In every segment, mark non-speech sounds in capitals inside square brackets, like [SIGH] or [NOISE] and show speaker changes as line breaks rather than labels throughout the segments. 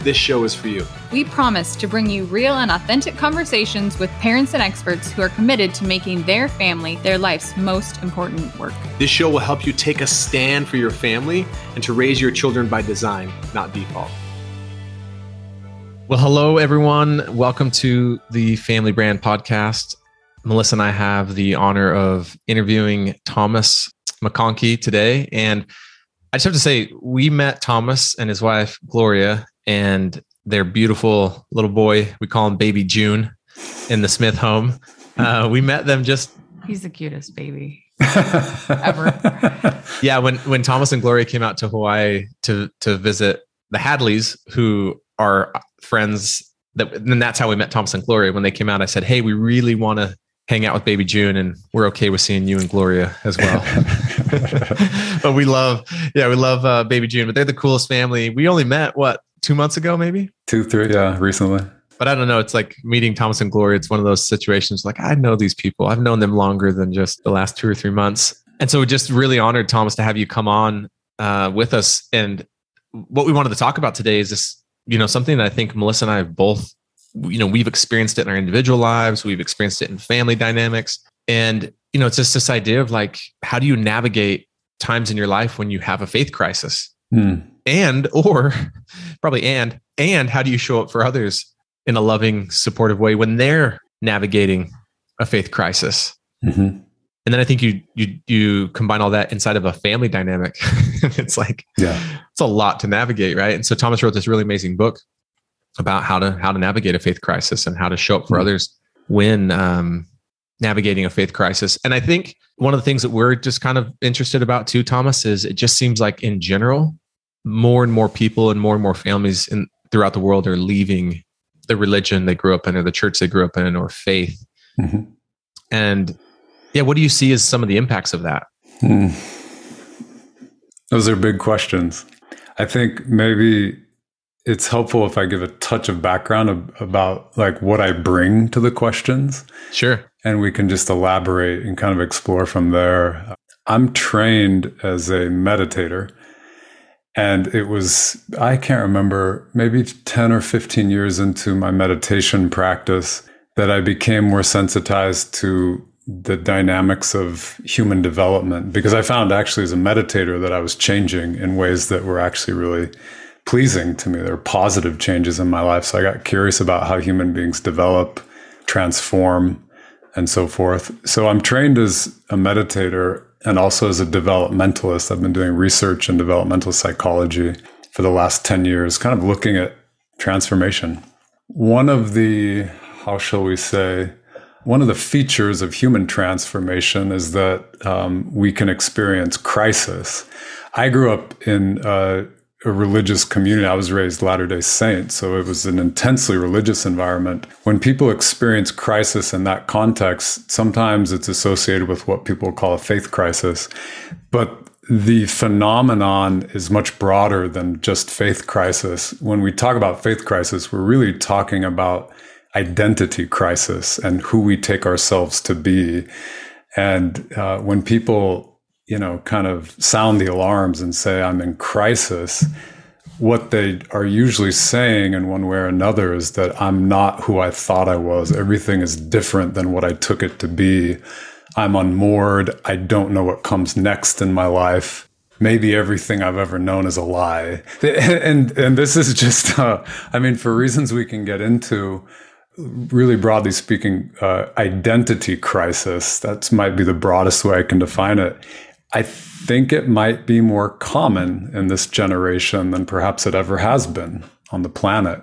this show is for you.
We promise to bring you real and authentic conversations with parents and experts who are committed to making their family their life's most important work.
This show will help you take a stand for your family and to raise your children by design, not default. Well, hello, everyone. Welcome to the Family Brand Podcast. Melissa and I have the honor of interviewing Thomas McConkie today. And I just have to say, we met Thomas and his wife, Gloria, and their beautiful little boy. We call him Baby June in the Smith home. Uh, we met them just.
He's the cutest baby [LAUGHS] ever.
yeah, when when Thomas and Gloria came out to Hawaii to to visit the Hadleys, who are friends. That and that's how we met Thomas and Gloria. When they came out, I said, "Hey, we really want to hang out with baby June and we're okay with seeing you and Gloria as well. [LAUGHS] [LAUGHS] but we love, yeah, we love uh, baby June, but they're the coolest family. We only met what, two months ago, maybe
two, three. Yeah. Recently.
But I don't know. It's like meeting Thomas and Glory. It's one of those situations like I know these people. I've known them longer than just the last two or three months. And so just really honored Thomas to have you come on uh, with us. And what we wanted to talk about today is this, you know, something that I think Melissa and I have both you know we've experienced it in our individual lives we've experienced it in family dynamics and you know it's just this idea of like how do you navigate times in your life when you have a faith crisis hmm. And or probably and and how do you show up for others in a loving supportive way when they're navigating a faith crisis mm-hmm. and then i think you you you combine all that inside of a family dynamic [LAUGHS] it's like yeah it's a lot to navigate right and so thomas wrote this really amazing book about how to how to navigate a faith crisis and how to show up for mm-hmm. others when um, navigating a faith crisis. And I think one of the things that we're just kind of interested about too, Thomas, is it just seems like in general, more and more people and more and more families in throughout the world are leaving the religion they grew up in or the church they grew up in or faith. Mm-hmm. And yeah, what do you see as some of the impacts of that? Hmm.
Those are big questions. I think maybe it's helpful if I give a touch of background of, about like what I bring to the questions.
Sure.
And we can just elaborate and kind of explore from there. I'm trained as a meditator. And it was, I can't remember, maybe 10 or 15 years into my meditation practice that I became more sensitized to the dynamics of human development because I found actually as a meditator that I was changing in ways that were actually really pleasing to me. There were positive changes in my life. So I got curious about how human beings develop, transform, and so forth. So I'm trained as a meditator and also as a developmentalist. I've been doing research in developmental psychology for the last 10 years, kind of looking at transformation. One of the, how shall we say, one of the features of human transformation is that um, we can experience crisis. I grew up in a religious community. I was raised Latter day Saint, so it was an intensely religious environment. When people experience crisis in that context, sometimes it's associated with what people call a faith crisis. But the phenomenon is much broader than just faith crisis. When we talk about faith crisis, we're really talking about identity crisis and who we take ourselves to be. And uh, when people you know, kind of sound the alarms and say, I'm in crisis, what they are usually saying in one way or another is that I'm not who I thought I was. Everything is different than what I took it to be. I'm unmoored. I don't know what comes next in my life. Maybe everything I've ever known is a lie. [LAUGHS] And, and this is just, uh, I mean, for reasons we can get into, really broadly speaking, uh, identity crisis. That might be the broadest way I can define it. I think it might be more common in this generation than perhaps it ever has been on the planet.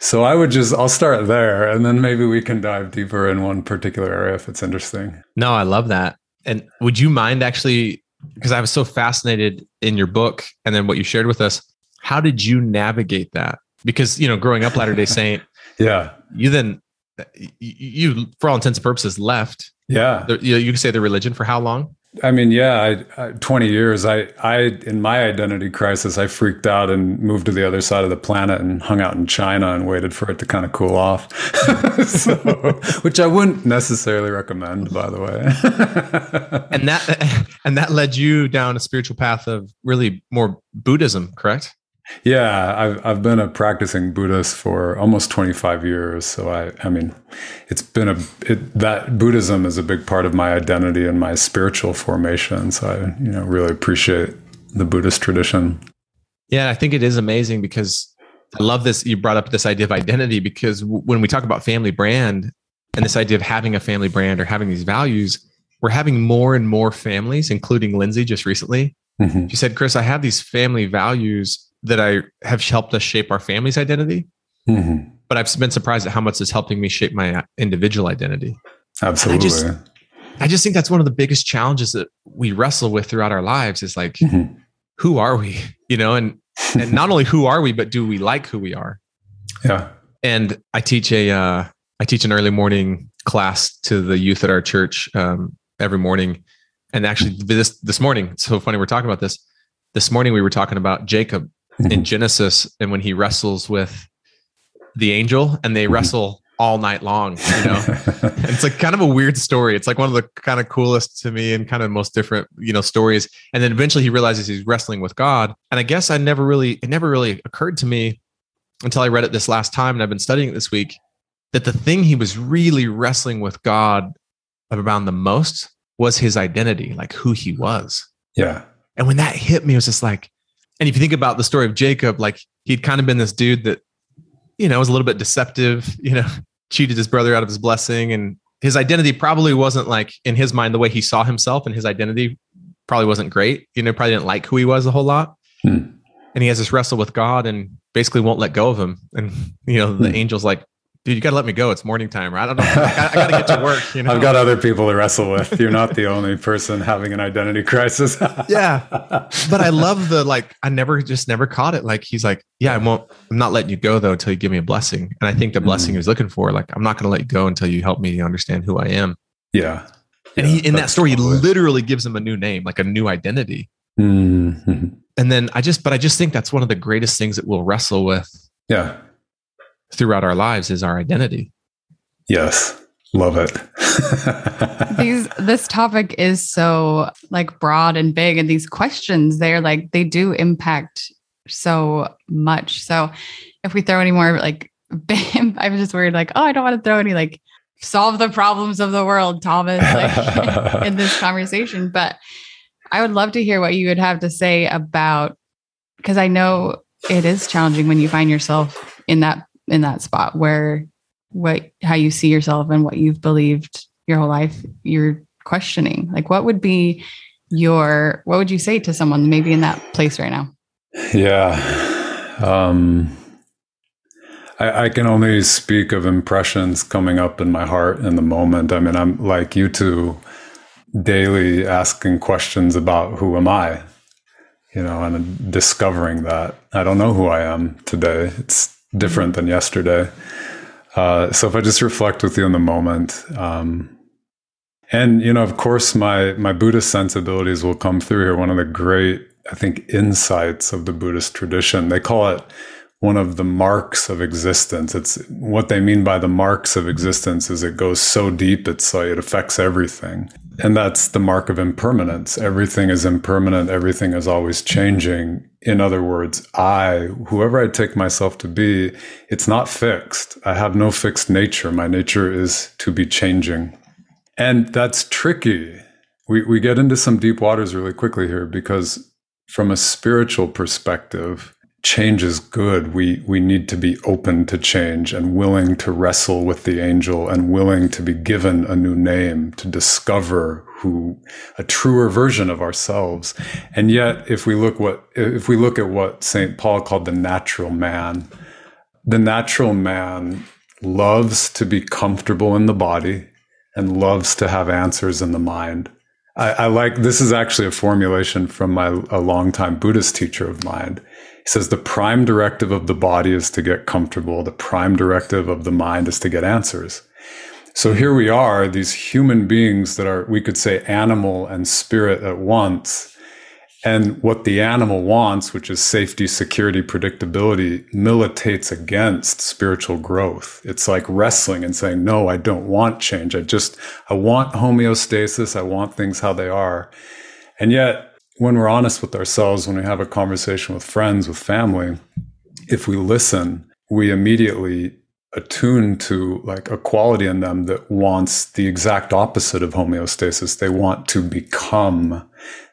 So I would just, I'll start there and then maybe we can dive deeper in one particular area if it's interesting.
No, I love that. And would you mind actually, because I was so fascinated in your book and then what you shared with us, how did you navigate that? Because, you know, growing up Latter day [LAUGHS] Saint,
yeah,
you then you, for all intents and purposes, left.
Yeah,
you, you could say the religion for how long?
I mean, yeah, I, I, 20 years. I, I, in my identity crisis, I freaked out and moved to the other side of the planet and hung out in China and waited for it to kind of cool off. [LAUGHS] so, which I wouldn't necessarily recommend, by the way. [LAUGHS]
and that, [LAUGHS] and that led you down a spiritual path of really more Buddhism, correct?
Yeah, I've I've been a practicing Buddhist for almost 25 years. So I I mean, it's been a it, that Buddhism is a big part of my identity and my spiritual formation. So I you know really appreciate the Buddhist tradition.
Yeah, I think it is amazing because I love this. You brought up this idea of identity because when we talk about family brand and this idea of having a family brand or having these values, we're having more and more families, including Lindsay just recently. Mm-hmm. She said, Chris, I have these family values that I have helped us shape our family's identity. Mm-hmm. But I've been surprised at how much it's helping me shape my individual identity.
Absolutely.
I just, I just think that's one of the biggest challenges that we wrestle with throughout our lives is like, mm-hmm. who are we? You know, and and not only who are we, but do we like who we are?
Yeah.
And I teach a uh, I teach an early morning class to the youth at our church um, every morning. And actually, this this morning, so funny we're talking about this. This morning we were talking about Jacob [LAUGHS] in. Genesis and when he wrestles with the angel and they mm-hmm. wrestle all night long, you know. [LAUGHS] it's like kind of a weird story. It's like one of the kind of coolest to me and kind of most different, you know, stories. And then eventually he realizes he's wrestling with God. And I guess I never really it never really occurred to me until I read it this last time and I've been studying it this week that the thing he was really wrestling with God around the most was his identity, like who he was.
Yeah.
And when that hit me, it was just like, and if you think about the story of Jacob, like he'd kind of been this dude that, you know, was a little bit deceptive, [LAUGHS] you know, cheated his brother out of his blessing. And his identity probably wasn't like in his mind the way he saw himself, and his identity probably wasn't great. You know, probably didn't like who he was a whole lot. Hmm. And he has this wrestle with God and basically won't let go of him. And, [LAUGHS] you know, the hmm. angel's like, dude, you got to let me go. It's morning time. Right? I don't know. I got to get to [LAUGHS] work. You know,
I've got other people to wrestle with. You're not the only person having an identity crisis. [LAUGHS]
yeah, but I love the like. I never just never caught it. Like he's like, yeah, I won't. I'm not letting you go though until you give me a blessing. And I think the blessing mm. he was looking for, like, I'm not going to let you go until you help me understand who I am.
Yeah.
And yeah, he in that story, he literally gives him a new name, like a new identity. Mm-hmm. And then I just, but I just think that's one of the greatest things that we'll wrestle with.
Yeah
throughout our lives is our identity.
Yes. Love it. [LAUGHS]
these this topic is so like broad and big and these questions they're like they do impact so much. So if we throw any more like [LAUGHS] bam, I was just worried like oh I don't want to throw any like solve the problems of the world Thomas like [LAUGHS] in this conversation but I would love to hear what you would have to say about because I know it is challenging when you find yourself in that in that spot where what how you see yourself and what you've believed your whole life you're questioning. Like what would be your what would you say to someone maybe in that place right now?
Yeah. Um I, I can only speak of impressions coming up in my heart in the moment. I mean i'm like you two daily asking questions about who am i you know and discovering that. I don't know who i am today. It's different than yesterday. Uh, so if I just reflect with you in the moment, um, and you know, of course, my my Buddhist sensibilities will come through here. One of the great, I think, insights of the Buddhist tradition. They call it one of the marks of existence. It's what they mean by the marks of existence is it goes so deep, it's like it affects everything. And that's the mark of impermanence. Everything is impermanent, everything is always changing. In other words, I, whoever I take myself to be, it's not fixed. I have no fixed nature. My nature is to be changing. And that's tricky. We, we get into some deep waters really quickly here because, from a spiritual perspective, change is good. We we need to be open to change and willing to wrestle with the angel and willing to be given a new name to discover who a truer version of ourselves. And yet if we look what if we look at what St. Paul called the natural man, the natural man loves to be comfortable in the body and loves to have answers in the mind. I, I like this is actually a formulation from my a longtime Buddhist teacher of mine says the prime directive of the body is to get comfortable, the prime directive of the mind is to get answers. So here we are, these human beings that are, we could say, animal and spirit at once. And what the animal wants, which is safety, security, predictability, militates against spiritual growth. It's like wrestling and saying, no, I don't want change. I just, I want homeostasis. I want things how they are. And yet, when we're honest with ourselves, when we have a conversation with friends, with family, if we listen, we immediately attuned to like a quality in them that wants the exact opposite of homeostasis. They want to become,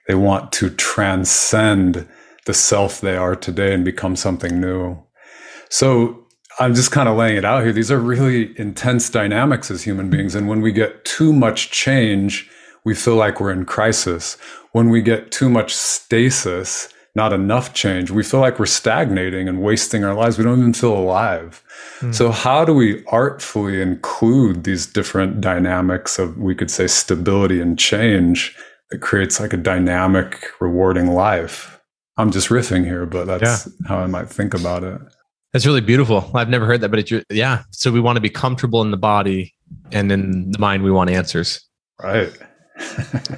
they want to transcend the self they are today and become something new. So I'm just kind of laying it out here. These are really intense dynamics as human beings. And when we get too much change, we feel like we're in crisis. When we get too much stasis, not enough change, we feel like we're stagnating and wasting our lives. We don't even feel alive. Mm. So, how do we artfully include these different dynamics of, we could say, stability and change that creates like a dynamic, rewarding life? I'm just riffing here, but that's yeah. how I might think about it.
That's really beautiful. I've never heard that, but it's yeah. So we want to be comfortable in the body, and in the mind, we want answers.
Right.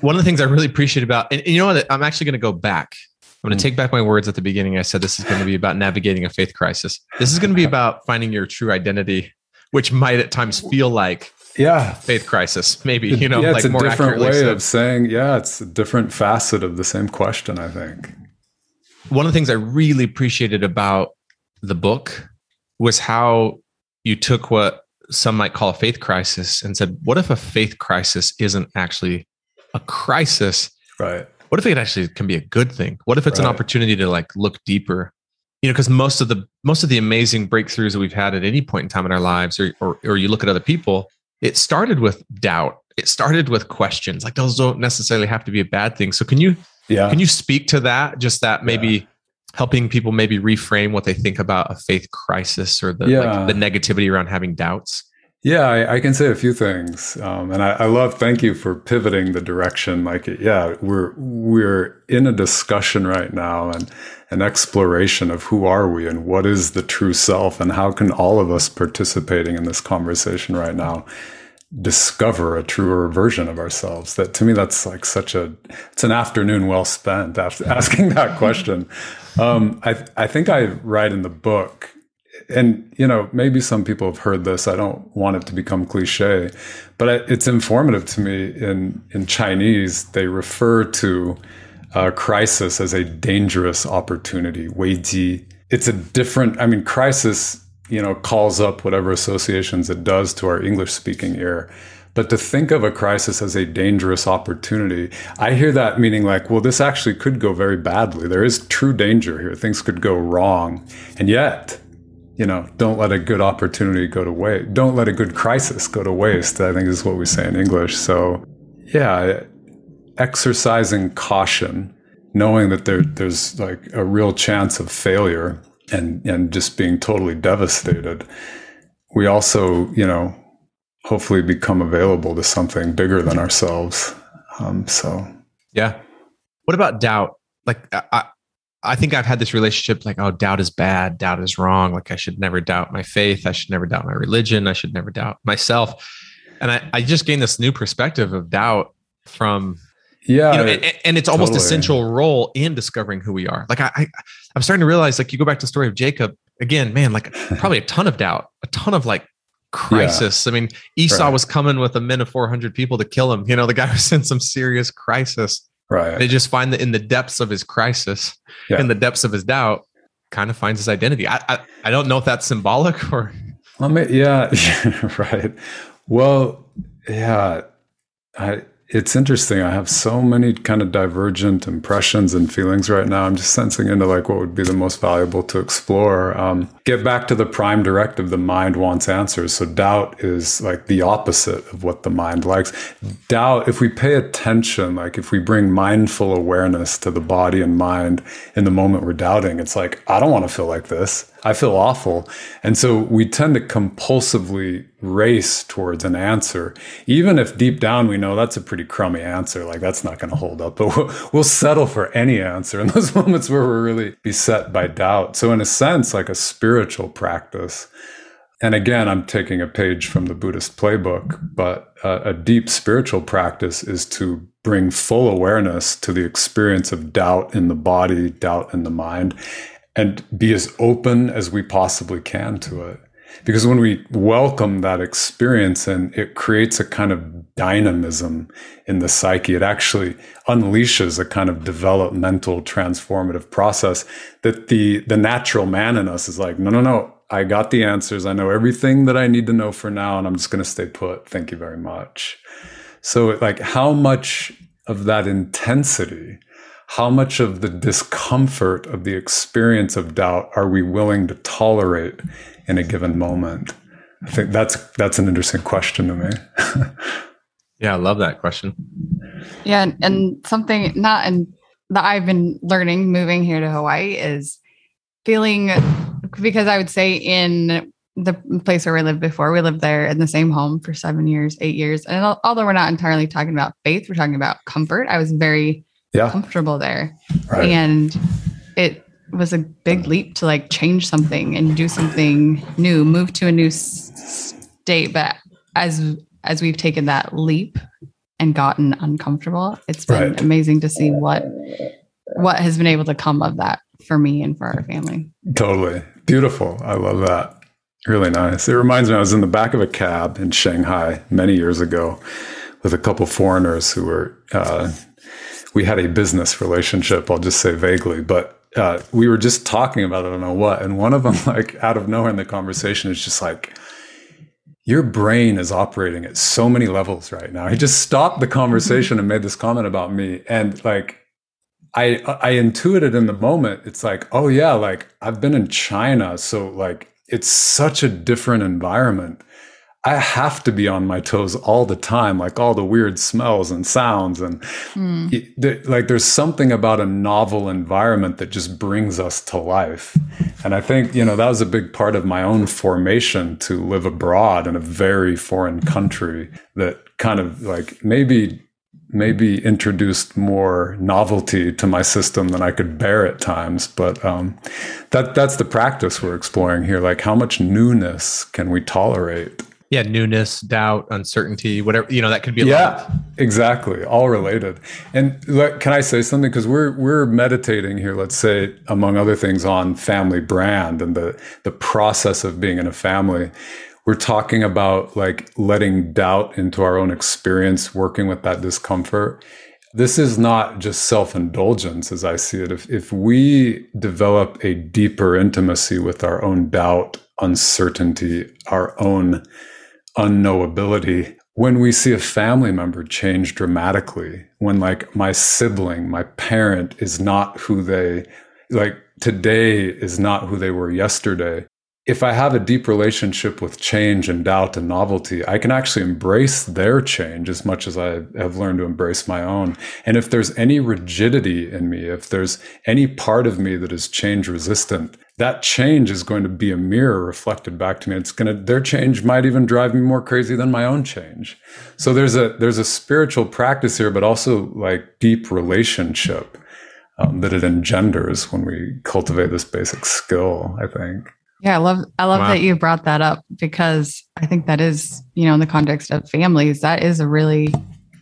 One of the things I really appreciate about, and, and you know what, I'm actually going to go back I'm going to hmm. take back my words at the beginning. I said this is going to be about navigating a faith crisis. This is going to be about finding your true identity, which might at times feel like
yeah
faith crisis maybe you know yeah,
it's like a different way said. of saying yeah it's a different facet of the same question i think
one of the things i really appreciated about the book was how you took what some might call a faith crisis and said what if a faith crisis isn't actually a crisis
right.
what if it actually can be a good thing? What if it's right. an opportunity to like look deeper? You know because most of the most of the amazing breakthroughs that we've had at any point in time in our lives or, or or you look at other people it started with doubt. It started with questions. Like those don't necessarily have to be a bad thing. So can you yeah. can you speak to that? Just that maybe yeah. helping people maybe reframe what they think about a faith crisis or the yeah. like the negativity around having doubts
yeah, I, I, can say a few things, um, and I, I, love. Thank you for pivoting the direction. Like, yeah, we're we're in a discussion right now, and an exploration of who are we and what is the true self, and how can all of us participating in this conversation right now discover a truer version of ourselves. That to me, that's like such a it's an afternoon well spent after [LAUGHS] asking that question. Um, I I think I write in the book and you know maybe some people have heard this i don't want it to become cliche but it's informative to me in in chinese they refer to a crisis as a dangerous opportunity weiji it's a different i mean crisis you know calls up whatever associations it does to our english speaking ear but to think of a crisis as a dangerous opportunity, I hear that meaning like, well, this actually could go very badly. There is true danger here. Things could go wrong. And yet, you know, don't let a good opportunity go to waste. Don't let a good crisis go to waste. I think is what we say in English. So, yeah, exercising caution, knowing that there, there's like a real chance of failure and, and just being totally devastated. We also, you know, hopefully become available to something bigger than ourselves. Um, so,
yeah. What about doubt? Like, I, I think I've had this relationship like, oh, doubt is bad, doubt is wrong. Like I should never doubt my faith. I should never doubt my religion. I should never doubt myself. And I, I just gained this new perspective of doubt from
yeah you know,
and, and, it's almost totally. a central role in discovering who we are like I, I i'm starting to realize like you go back to the story of jacob again man like probably a ton of doubt a ton of like crisis yeah. i mean esau right. was coming with a men of 400 people to kill him you know the guy [LAUGHS] was in some serious crisis
Right.
They just find that in the depths of his crisis, yeah. in the depths of his doubt, kind of finds his identity. I, I, I don't know if that's symbolic or.
Well, yeah, [LAUGHS] right. Well, yeah, I it's interesting. I have so many kind of divergent impressions and feelings right now. I'm just sensing into like what would be the most valuable to explore. Um, get back to the prime directive. The mind wants answers. So doubt is like the opposite of what the mind likes. Doubt, if we pay attention, like if we bring mindful awareness to the body and mind in the moment we're doubting, it's like, I don't want to feel like this. I feel awful. And so we tend to compulsively race towards an answer, even if deep down we know that's a pretty crummy answer. Like that's not going to hold up, [LAUGHS] but we'll, we'll, settle for any answer in [LAUGHS] those moments where we're really beset by doubt. So, in a sense, like a spiritual practice. And again, I'm taking a page from the Buddhist playbook, but a deep spiritual practice is to bring full awareness to the experience of doubt in the body, doubt in the mind, and be as open as we possibly can to it. Because when we welcome that experience and it creates a kind of dynamism in the psyche, it actually unleashes a kind of developmental transformative process that the, the natural man in us is like, no, no, no, I got the answers. I know everything that I need to know for now, and I'm just going to stay put. Thank you very much. So, like, how much of that intensity how much of the discomfort of the experience of doubt are we willing to tolerate in a given moment? I think that's that's an interesting question to me. [LAUGHS]
yeah, I love that question.
Yeah, and, and something not and that I've been learning moving here to Hawaii is feeling because I would say in the place where we lived before, we lived there in the same home for seven years, eight years. And although we're not entirely talking about faith, we're talking about comfort. I was very yeah. comfortable there. Right. And it was a big leap to like change something and do something new, move to a new state. But as as we've taken that leap and gotten uncomfortable, it's been right. amazing to see what what has been able to come of that for me and for our family.
Totally. Beautiful. I love that. Really nice. It reminds me I was in the back of a cab in Shanghai many years ago with a couple foreigners who were uh, we had a business relationship. I'll just say vaguely, but uh, we were just talking about I don't know what, and one of them, [LAUGHS] like out of nowhere in the conversation, is just like, "Your brain is operating at so many levels right now." He just stopped the conversation and made this comment about me, and like. I, I intuited in the moment, it's like, oh yeah, like I've been in China. So like it's such a different environment I have to be on my toes all the time, like all the weird smells and sounds. And mm. like there's something about a novel environment that just brings us to life. And I think, you know, that was a big part of my own formation to live abroad in a very foreign country that kind of like maybe maybe introduced more novelty to my system than I could bear at times. But um, that that's the practice we're exploring here. Like, how much newness can we tolerate?
Yeah newness doubt uncertainty whatever you know that could be
yeah exactly all related. And can i say something? Because we're we're meditating here let's say among other things on family brand and the the process of being in a family. We're talking about like letting doubt into our own experience working with that discomfort. This is not just self-indulgence as i see it. If, if we develop a deeper intimacy with our own doubt uncertainty our own unknowability when we see a family member change dramatically when like my sibling my parent is not who they like today is not who they were yesterday if I have a deep relationship with change and doubt and novelty, I can actually embrace their change as much as I have learned to embrace my own. And if there's any rigidity in me, if there's any part of me that is change resistant, that change is going to be a mirror reflected back to me. It's going to, their change might even drive me more crazy than my own change. So there's a, there's a spiritual practice here, but also like deep relationship um, that it engenders when we cultivate this basic skill, I think.
Yeah, I love I love wow. that you brought that up because I think that is, you know, in the context of families, that is a really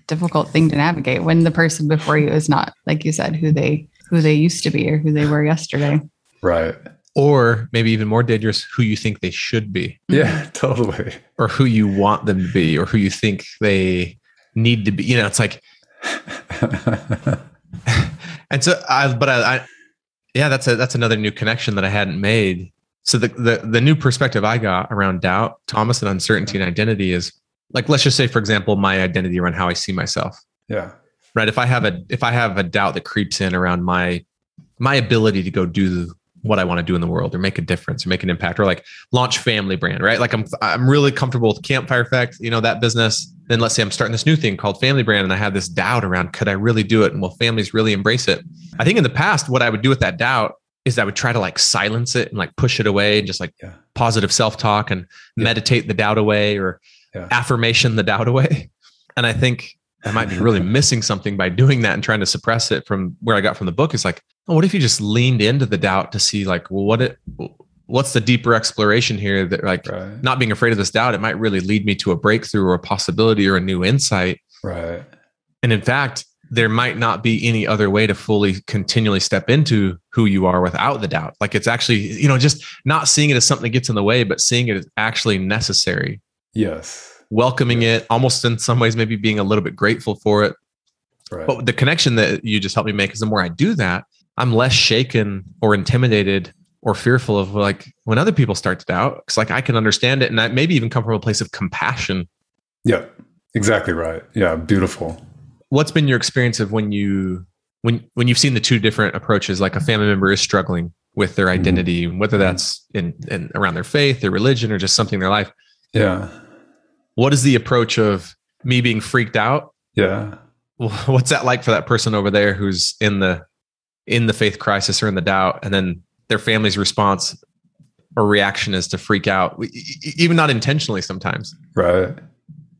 difficult thing to navigate when the person before you is not, like you said, who they who they used to be or who they were yesterday.
Right.
Or maybe even more dangerous, who you think they should be.
Yeah, [LAUGHS] totally.
Or who you want them to be, or who you think they need to be. You know, it's like [LAUGHS] [LAUGHS] and so I but I, I yeah, that's a that's another new connection that I hadn't made so the, the the new perspective I got around doubt, Thomas, and uncertainty and identity is like let's just say, for example, my identity around how I see myself.
Yeah.
Right. If I have a if I have a doubt that creeps in around my my ability to go do what I want to do in the world or make a difference or make an impact or like launch family brand, right? Like I'm I'm really comfortable with campfire effect, you know, that business. Then let's say I'm starting this new thing called family brand and I have this doubt around could I really do it and will families really embrace it? I think in the past, what I would do with that doubt is I would try to like silence it and like push it away and just like
Yeah.
positive self talk and
Yeah.
meditate the doubt away or
Yeah.
affirmation the doubt away. [LAUGHS] And I think I might be really [LAUGHS] missing something by doing that and trying to suppress it from where I got from the book. Is like, oh, what if you just leaned into the doubt to see like, well, what it, what's the deeper exploration here that like
Right.
not being afraid of this doubt, it might really lead me to a breakthrough or a possibility or a new insight.
Right.
And in fact, there might not be any other way to fully continually step into who you are without the doubt. Like it's actually, you know, just not seeing it as something that gets in the way, but seeing it as actually necessary,
Yes.
welcoming it, almost in some ways, maybe being a little bit grateful for it.
Right.
But the connection that you just helped me make is the more I do that, I'm less shaken or intimidated or fearful of like when other people start to doubt. Cause like I can understand it and that maybe even come from a place of compassion.
yeah. Exactly right. Yeah. Beautiful.
What's been your experience of when you when when you've seen the two different approaches, like a family member is struggling with their
Mhm.
identity, whether that's in, in around their faith, their religion, or just something in their life.
Yeah.
What is the approach of me being freaked out
Yeah. [LAUGHS]
what's that like for that person over there who's in the in the faith crisis or in the doubt and then their family's response or reaction is to freak out even not intentionally sometimes
Right.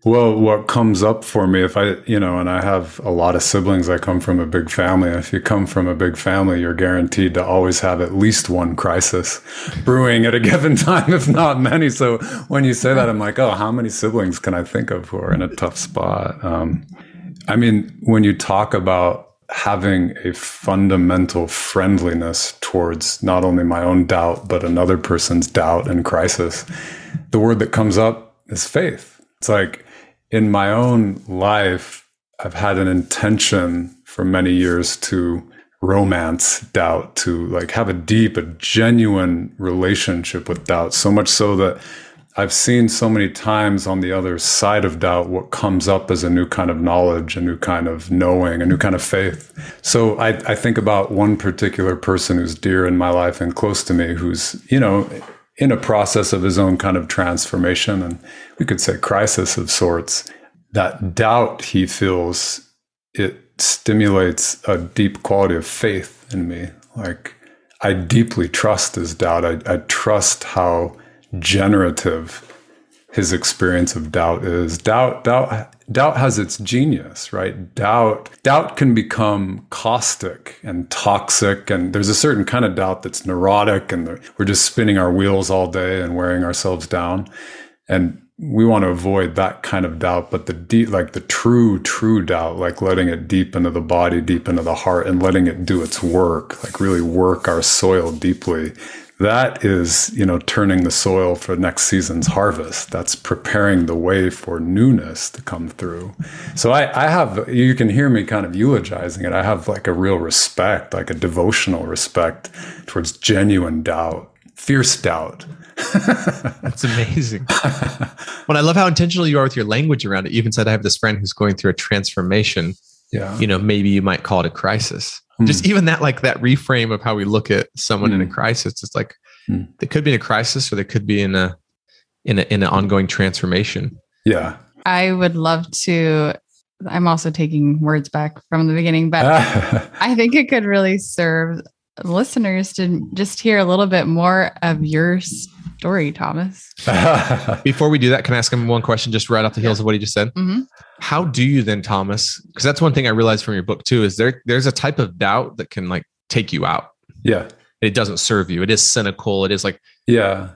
Well, what comes up for me if I, you know, and I have a lot of siblings, I come from a big family. If you come from a big family, you're guaranteed to always have at least one crisis [LAUGHS] brewing at a given [LAUGHS] time, if not many. So when you say that, I'm like, oh, how many siblings can I think of who are in a tough spot? Um, I mean, when you talk about having a fundamental friendliness towards not only my own doubt, but another person's doubt and crisis, the word that comes up is faith. It's like in my own life, I've had an intention for many years to romance doubt, to like have a deep, a genuine relationship with doubt, so much so that I've seen so many times on the other side of doubt what comes up as a new kind of knowledge, a new kind of knowing, a new kind of faith. So I, I think about one particular person who's dear in my life and close to me, who's, you know, in a process of his own kind of transformation and we could say crisis of sorts. That doubt he feels, it stimulates a deep quality of faith in me. Like I deeply trust his doubt. I, I trust how generative his experience of doubt is. Doubt, doubt, doubt has its genius, right? Doubt, doubt can become caustic and toxic, and there's a certain kind of doubt that's neurotic, and we're just spinning our wheels all day and wearing ourselves down. And we want to avoid that kind of doubt, but the deep, like the true, true doubt, like letting it deep into the body, deep into the heart, and letting it do its work, like really work our soil deeply that is you know turning the soil for next season's harvest. That's preparing the way for newness to come through. So I, I have you can hear me kind of eulogizing it. I have like a real respect like a devotional respect towards genuine doubt fierce doubt. [LAUGHS]
That's amazing. Well i love how intentional you are with your language around it. You even said i have this friend who's going through a transformation.
Yeah.
You know maybe you might call it a crisis
Hmm.
just even that like that reframe of how we look at someone in a
Hmm.
crisis it's like
Hmm.
they could be in a crisis or they could be in a in a in an ongoing transformation
yeah
I would love to. I'm also taking words back from the beginning, but [LAUGHS] I think it could really serve listeners to just hear a little bit more of your story, Thomas. [LAUGHS]
before we do that can i ask him one question just right off the heels of what he just said?
Hmm
how do you then thomas because that's one thing i realized from your book too is there there's a type of doubt that can like take you out.
Yeah.
It doesn't serve you. It is cynical. It is like
yeah.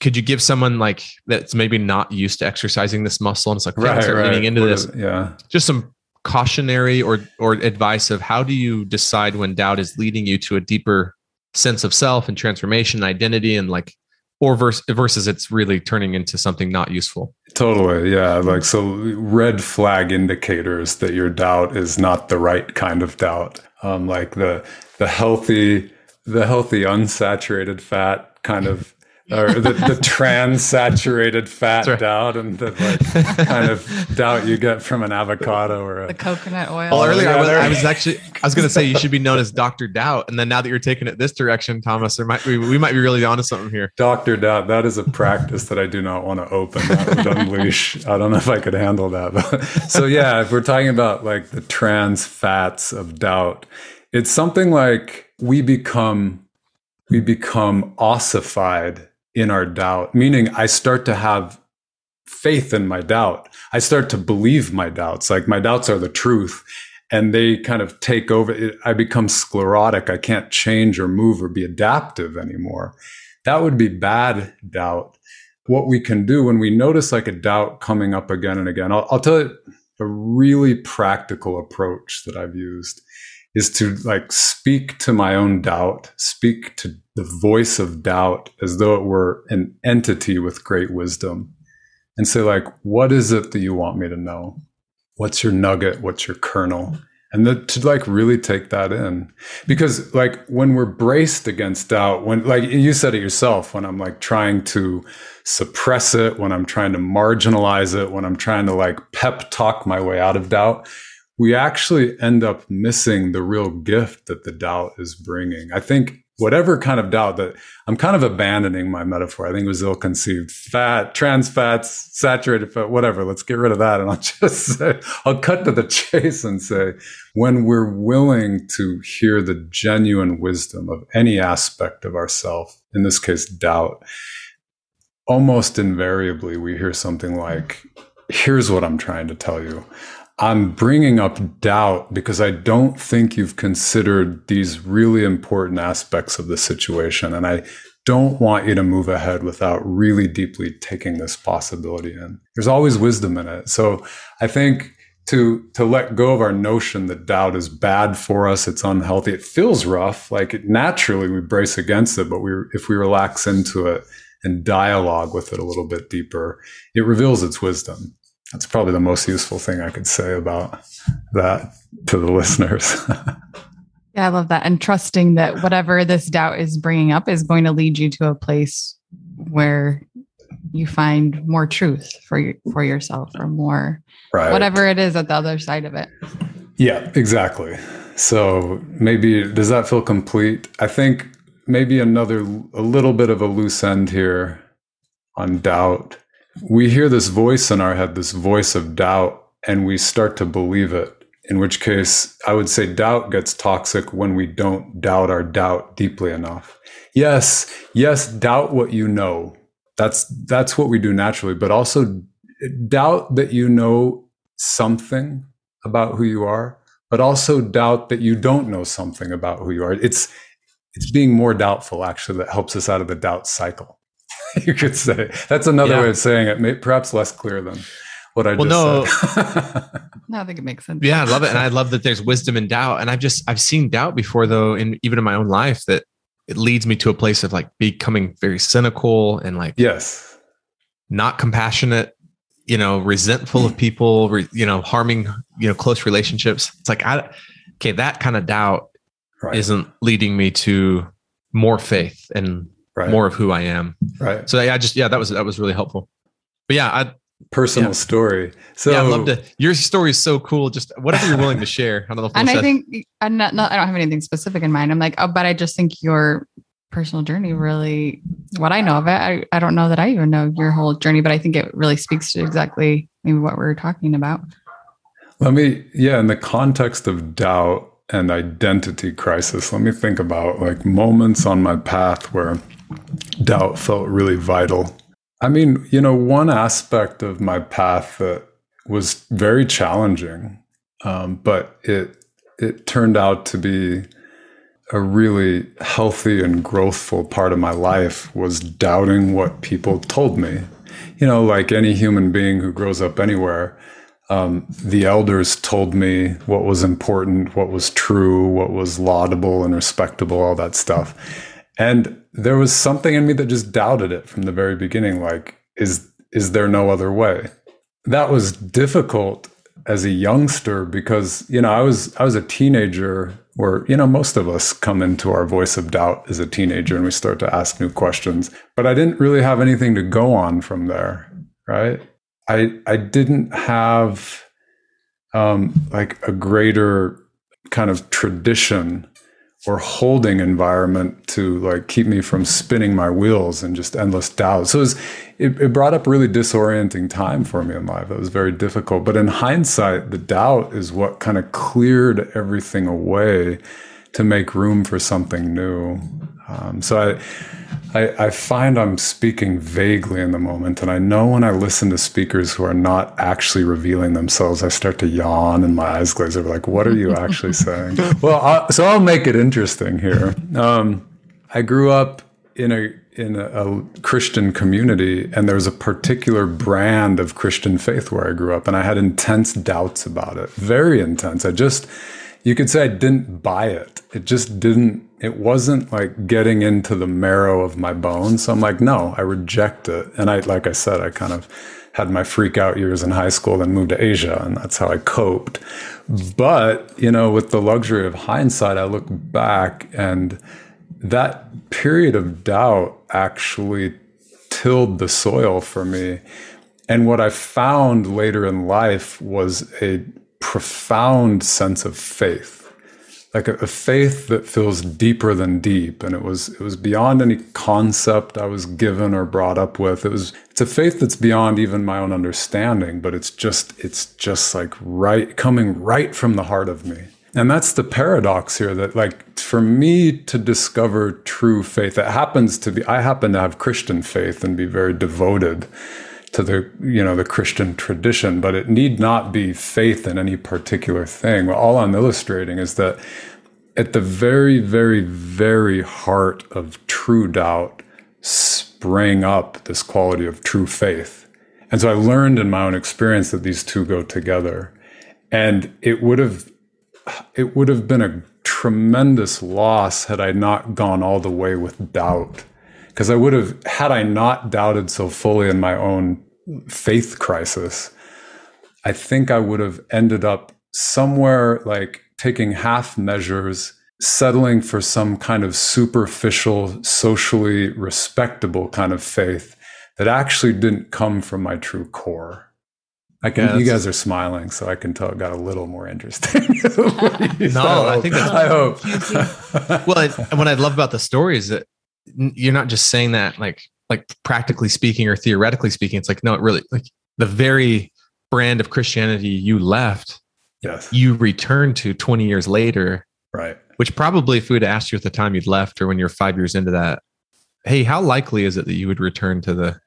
could you give someone like that's maybe not used to exercising this muscle and it's like okay,
right
start
right.
leaning into
What
this.
is- yeah.
Just some cautionary or or advice of how do you decide when doubt is leading you to a deeper sense of self and transformation identity and like or versus versus it's really turning into something not useful
Totally. Yeah. Like, so red flag indicators that your doubt is not the right kind of doubt. Um, like the, the healthy, the healthy unsaturated fat kind of, or the, the trans saturated [LAUGHS] fat
right.
doubt and the like kind of doubt you get from an avocado or
The
a,
coconut oil.
well earlier I, was, I was actually i was going to say you should be known as dr doubt and then now that you're taking it this direction thomas there might be we might be really onto something here
Dr. Doubt, that is a practice that I do not want to open. That would unleash. I don't know if I could handle that. But, [LAUGHS] so yeah, if we're talking about like the trans fats of doubt, it's something like we become we become ossified in our doubt, meaning I start to have faith in my doubt. I start to believe my doubts, like my doubts are the truth. And they kind of take over. I become sclerotic. I can't change or move or be adaptive anymore. That would be bad doubt. What we can do when we notice like a doubt coming up again and again, I'll, I'll tell you a really practical approach that I've used is to like speak to my own doubt, speak to the voice of doubt as though it were an entity with great wisdom and say like, what is it that you want me to know? What's your nugget? What's your kernel? And the, to like really take that in because like when we're braced against doubt, when like you said it yourself, when I'm like trying to suppress it, when I'm trying to marginalize it, when I'm trying to like pep talk my way out of doubt, we actually end up missing the real gift that the doubt is bringing. I think whatever kind of doubt that I'm kind of abandoning my metaphor. I think it was ill conceived. Fat, trans fats, saturated fat, whatever. Let's get rid of that. And I'll [LAUGHS] just say, I'll cut to the [LAUGHS] chase and say, when we're willing to hear the genuine wisdom of any aspect of ourself, in this case, doubt, almost invariably we hear something like, here's what I'm trying to tell you. I'm bringing up doubt because I don't think you've considered these really important aspects of the situation. And I don't want you to move ahead without really deeply taking this possibility in. There's always wisdom in it. So I think to to let go of our notion that doubt is bad for us, it's unhealthy. It feels rough. Like it, naturally we brace against it, but we if we relax into it and dialogue with it a little bit deeper, it reveals its wisdom that's probably the most useful thing I could say about that to the [LAUGHS] listeners.
yeah, I love that. And trusting that whatever this doubt is bringing up is going to lead you to a place where you find more truth for your, for yourself or more right. whatever it is at the other side of it.
Yeah, exactly. So maybe does that feel complete? I think maybe another a little bit of a loose end here on doubt we hear this voice in our head, this voice of doubt, and we start to believe it. In which case, I would say doubt gets toxic when we don't doubt our doubt deeply enough. Yes, yes, doubt what you know. That's that's what we do naturally, but also doubt that you know something about who you are, but also doubt that you don't know something about who you are. It's it's being more doubtful actually that helps us out of the doubt cycle. [LAUGHS] you could say. That's another yeah. way of saying it, may, perhaps less clear than what I well, just no. said. [LAUGHS]
no, I think it makes sense.
Yeah, I love it. And I love that there's wisdom in doubt. And I've just, I've seen doubt before though, in even in my own life that it leads me to a place of like becoming very cynical and like,
yes,
not compassionate, you know, resentful of [LAUGHS] people, re, you know, harming, you know, close relationships. It's like, I, okay, that kind of doubt right. isn't leading me to more faith and right. more of who I am.
Right.
So yeah, I just yeah, that was that was really helpful. But yeah, I
personal yeah. story. So
yeah, I love to. Your story is so cool. Just whatever you're willing to share. I don't know.
and I think I'm not, not. I don't have anything specific in mind. I'm like, oh, but I just think your personal journey really. What I know of it, I I don't know that I even know your whole journey, but I think it really speaks to exactly maybe what we're talking about.
Let me, yeah, in the context of doubt and identity crisis, let me think about like moments on my path where doubt felt really vital. I mean, you know, one aspect of my path that was very challenging, um, but it it turned out to be a really healthy and growthful part of my life was doubting what people told me. You know, like any human being who grows up anywhere, um, the elders told me what was important, what was true, what was laudable and respectable, all that stuff. And there was something in me that just doubted it from the very beginning like is is there no other way? That was difficult as a youngster because you know i was i was a teenager or you know most of us come into our voice of doubt as a teenager and we start to ask new questions but i didn't really have anything to go on from there right? I i didn't have um like a greater kind of tradition or holding environment to like keep me from spinning my wheels and just endless doubt. So it, was, it, it, brought up really disorienting time for me in life. It was very difficult. But in hindsight, the doubt is what kind of cleared everything away to make room for something new. Um, so I, I, I find I'm speaking vaguely in the moment, and I know when I listen to speakers who are not actually revealing themselves, I start to yawn and my eyes glaze over. Like, what are you [LAUGHS] actually saying? well, I, so I'll make it interesting here. Um, I grew up in a in a, a, Christian community, and there was a particular brand of Christian faith where I grew up, and I had intense doubts about it, very intense. I just, you could say, I didn't buy it. It just didn't. It wasn't like getting into the marrow of my bones. So I'm like, no, I reject it. And I, like I said, I kind of had my freak out years in high school, then moved to Asia, and that's how I coped. But you know, with the luxury of hindsight, I look back and that period of doubt actually tilled the soil for me. And what I found later in life was a profound sense of faith like a, a, faith that feels deeper than deep. And it was it was beyond any concept i was given or brought up with. It was it's a faith that's beyond even my own understanding but it's just it's just like right coming right from the heart of me. And that's the paradox here that like for me to discover true faith it happens to be i happen to have christian faith and be very devoted to the you know the christian tradition but it need not be faith in any particular thing. All i'm illustrating is that at the very very very heart of true doubt sprang up this quality of true faith. And so i learned in my own experience that these two go together. And it would have it would have been a tremendous loss had I not gone all the way with doubt. Because I would have, had I not doubted so fully in my own faith crisis, I think I would have ended up somewhere like taking half measures, settling for some kind of superficial, socially respectable kind of faith that actually didn't come from my true core. I can. Yeah, you guys are smiling, so I can tell it got a little more interesting. [LAUGHS]
no, I think that's. I hope. [LAUGHS] well, and what I love about the story is that you're not just saying that like like practically speaking or theoretically speaking. It's like no, it really like the very brand of Christianity you left.
Yes.
You returned to 20 years later.
Right.
Which probably, if we would asked you at the time you'd left or when you're five years into that, hey, how likely is it that you would return to the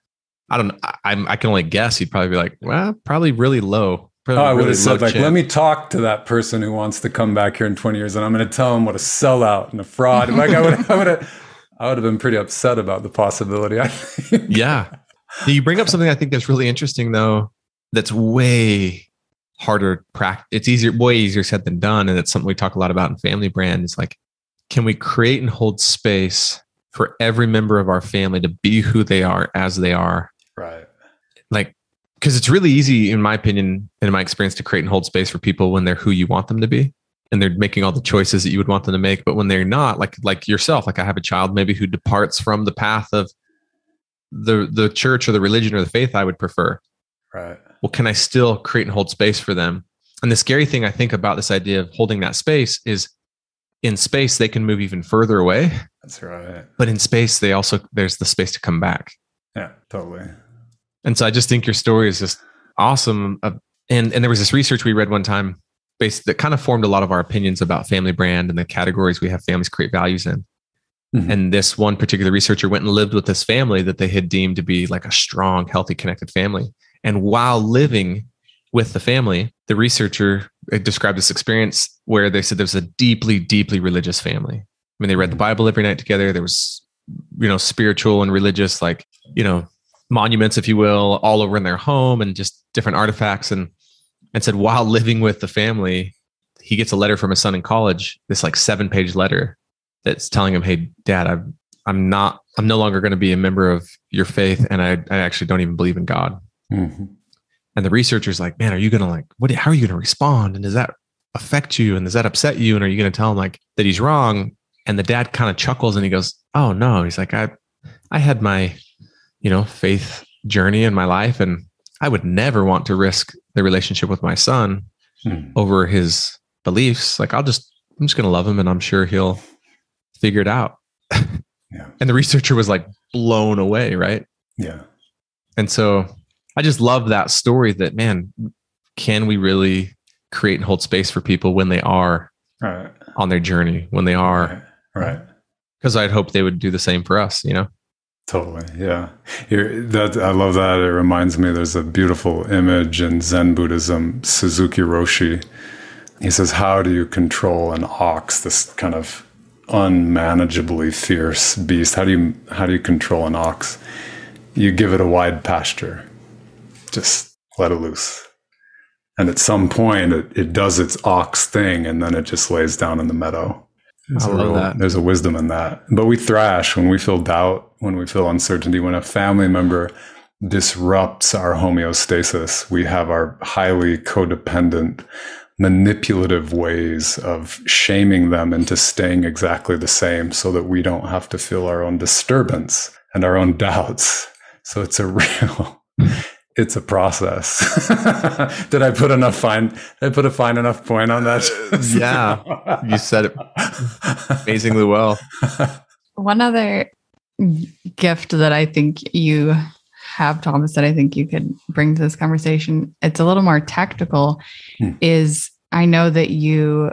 I don't. I'm. I can only guess. He'd probably be like, well, probably really low. Probably
oh, I would
really
have said like, chance. let me talk to that person who wants to come back here in 20 years, and I'm going to tell him what a sellout and a fraud. like I would, [LAUGHS] I would have, I would have been pretty upset about the possibility. I
think. [LAUGHS] Yeah, you bring up something I think that's really interesting though. That's way harder practice. It's easier, way easier said than done, and it's something we talk a lot about in Family Brand. It's like, can we create and hold space for every member of our family to be who they are as they are
Right.
Like, because it's really easy, in my opinion, and in my experience, to create and hold space for people when they're who you want them to be and they're making all the choices that you would want them to make. But when they're not, like like yourself, like I have a child maybe who departs from the path of the the church or the religion or the faith I would prefer.
Right.
Well, can I still create and hold space for them? And the scary thing I think about this idea of holding that space is in space they can move even further away.
That's right.
But in space they also there's the space to come back.
Yeah, totally.
And so I just think your story is just awesome. And and there was this research we read one time based that kind of formed a lot of our opinions about family brand and the categories we have families create values in. Mm-hmm. And this one particular researcher went and lived with this family that they had deemed to be like a strong, healthy, connected family. And while living with the family, the researcher uh, described this experience where they said there was a deeply, deeply religious family. I mean, they read the mm-hmm. Bible every night together. There was, you know, spiritual and religious, like, you know, monuments, if you will, all over in their home and just different artifacts. And and said while living with the family, he gets a letter from his son in college, this like seven page letter that's telling him, Hey, dad, I'm I'm not I'm no longer going to be a member of your faith and I, I actually don't even believe in God. Mm-hmm. And the researcher's like, Man, are you gonna like what how are you gonna respond? And does that affect you? And does that upset you? And are you gonna tell him like that he's wrong? And the dad kind of chuckles and he goes, Oh no. He's like, I I had my you know, faith journey in my life. And I would never want to risk the relationship with my son hmm. over his beliefs. Like I'll just, I'm just going to love him and I'm sure he'll figure it out. [LAUGHS] yeah. And the researcher was like blown away. Right.
Yeah.
And so I just love that story that, man, can we really create and hold space for people when they are
right.
on their journey, when they are
right. right
Because I'd hope they would do the same for us, you know?
Totally. Yeah. Here, that I love that. It reminds me there's a beautiful image in Zen Buddhism, Suzuki Roshi. He says, How do you control an ox, this kind of unmanageably fierce beast? How do you how do you control an ox? You give it a wide pasture. Just let it loose. And at some point it, it does its ox thing and then it just lays down in the meadow. There's
I
a
love
real-
that.
There's a wisdom in that. But we thrash when we feel doubt, when we feel uncertainty, when a family member disrupts our homeostasis. We have our highly codependent, manipulative ways of shaming them into staying exactly the same so that we don't have to feel our own disturbance and our own doubts. So it's a [LAUGHS] real it's a process. [LAUGHS] Did I put enough fine? Did I put a fine enough point on that?
Uh, yeah. You said it [LAUGHS] amazingly well.
One other gift that I think you have, Thomas, that I think you could bring to this conversation, it's a little more tactical,
Hmm.
is I know that you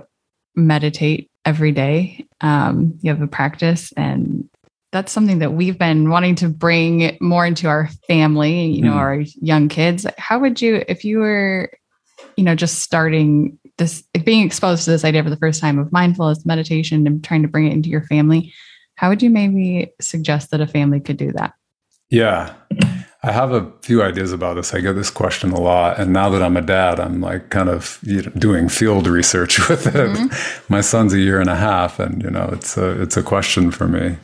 meditate every day. Um, you have a practice and that's something that we've been wanting to bring more into our family, you know,
Hmm.
our young kids. How would you, if you were, you know, just starting this, being exposed to this idea for the first time of mindfulness, meditation, and trying to bring it into your family, how would you maybe suggest that a family could do that?
Yeah. I have a few ideas about this. I get this question a lot. And now that I'm a dad, I'm like kind of you know, doing field research [LAUGHS] with it. Mm-hmm. My son's a year and a half, and you know, it's a it's a question for me.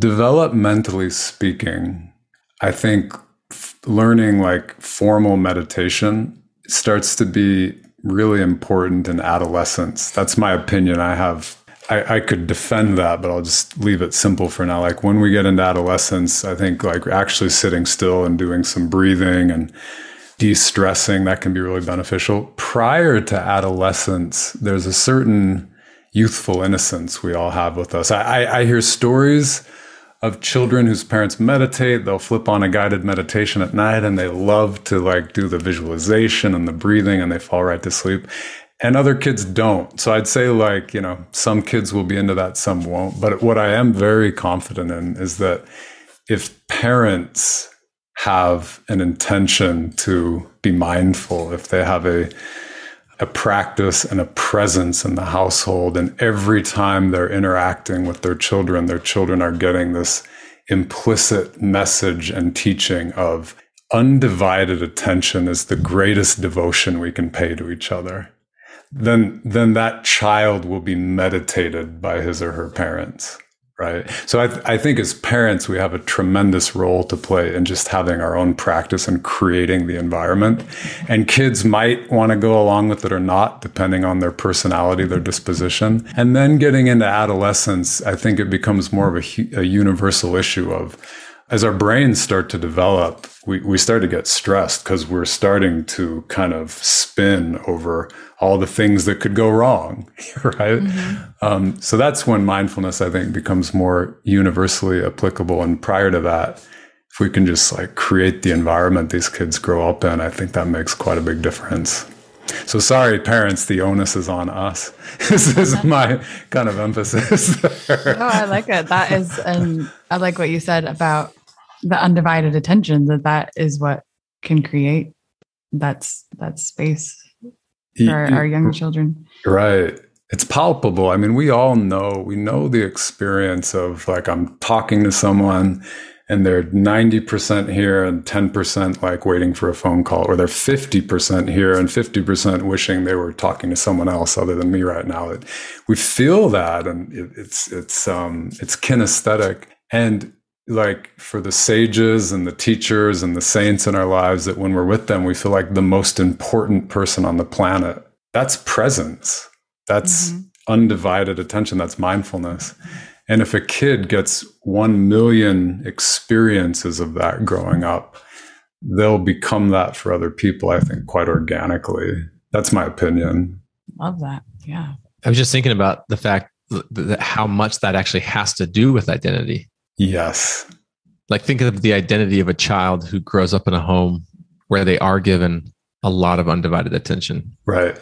Developmentally speaking, I think f- learning like formal meditation starts to be really important in adolescence. That's my opinion. I have I, I could defend that, but I'll just leave it simple for now. Like when we get into adolescence, I think like actually sitting still and doing some breathing and de-stressing that can be really beneficial. Prior to adolescence, there's a certain youthful innocence we all have with us. I, I, I hear stories of children whose parents meditate. They'll flip on a guided meditation at night and they love to like do the visualization and the breathing and they fall right to sleep. And other kids don't. So I'd say like, you know, some kids will be into that, some won't. But what I am very confident in is that if parents have an intention to be mindful, if they have a a practice and a presence in the household. And every time they're interacting with their children, their children are getting this implicit message and teaching of undivided attention is the greatest devotion we can pay to each other. Then, then that child will be meditated by his or her parents right? So I, th- I think as parents we have a tremendous role to play in just having our own practice and creating the environment. And kids might want to go along with it or not depending on their personality their disposition. And then getting into adolescence i think it becomes more of a, a universal issue of as our brains start to develop, we, we start to get stressed because we're starting to kind of spin over all the things that could go wrong, [LAUGHS] right? Um, so that's when mindfulness, I think, becomes more universally applicable. And prior to that, if we can just like create the environment these kids grow up in, I think that makes quite a big difference. So sorry, parents, the onus is on us. [LAUGHS] this is my kind of emphasis. [LAUGHS] there.
Oh, I like it. That is, and I like what you said about the undivided attention. That that is what can create that's that space for our, our young children.
Right. It's palpable. I mean, we all know, we know the experience of like, I'm talking to someone and they're 90% here and 10% like waiting for a phone call, or they're 50% here and 50% wishing they were talking to someone else other than me right now. It, we feel that and it, it's, it's, um, it's kinesthetic. And like for the sages and the teachers and the saints in our lives, that when we're with them, we feel like the most important person on the planet. That's presence. That's
Mhm.
undivided attention. That's mindfulness. And if a kid gets 1 million experiences of that growing up, they'll become that for other people, I think, quite organically. That's my opinion.
Love that. Yeah.
I was just thinking about the fact that how much that actually has to do with identity.
Yes.
Like think of the identity of a child who grows up in a home where they are given a lot of undivided attention,
Right.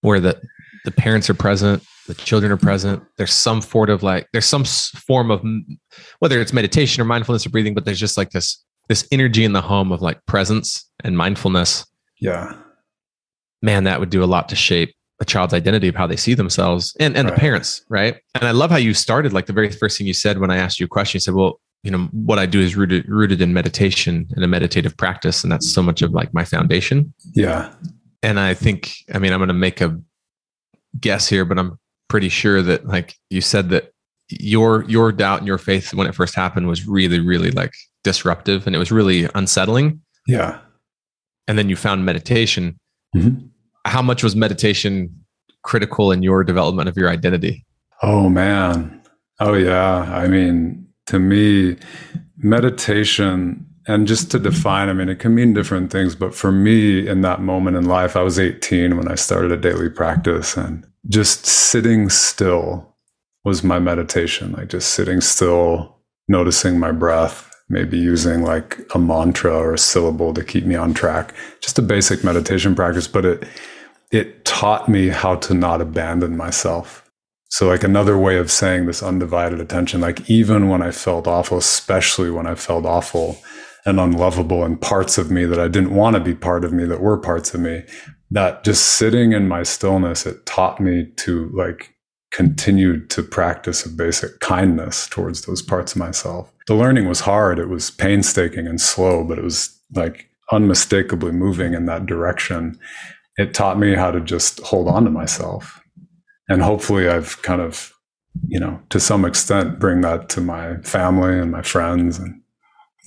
where the the parents are present, the children are present. There's some sort of like there's some form of whether it's meditation or mindfulness or breathing, but there's just like this this energy in the home of like presence and mindfulness.
Yeah.
Man, that would do a lot to shape a child's identity of how they see themselves and, and right. the parents, right? And I love how you started like the very first thing you said when I asked you a question, you said, Well, you know, what I do is rooted rooted in meditation and a meditative practice. And that's so much of like my foundation.
Yeah.
And I think, I mean, I'm gonna make a guess here, but I'm pretty sure that like you said that your your doubt and your faith when it first happened was really, really like disruptive and it was really unsettling.
Yeah.
And then you found meditation. Mm-hmm how much was meditation critical in your development of your identity?
Oh man. Oh yeah. I mean, to me, meditation and just to define, I mean, it can mean different things, but for me in that moment in life, I was 18 when I started a daily practice and just sitting still was my meditation, like just sitting still, noticing my breath, maybe using like a mantra or a syllable to keep me on track. Just a basic meditation practice, but it it taught me how to not abandon myself. So, like another way of saying this undivided attention, like even when I felt awful, especially when I felt awful and unlovable and parts of me that I didn't want to be part of me that were parts of me, that just sitting in my stillness, it taught me to like continue to practice a basic kindness towards those parts of myself. The learning was hard. It was painstaking and slow, but it was like unmistakably moving in that direction it taught me how to just hold on to myself. And hopefully I've kind of, you know, to some extent bring that to my family and my friends and,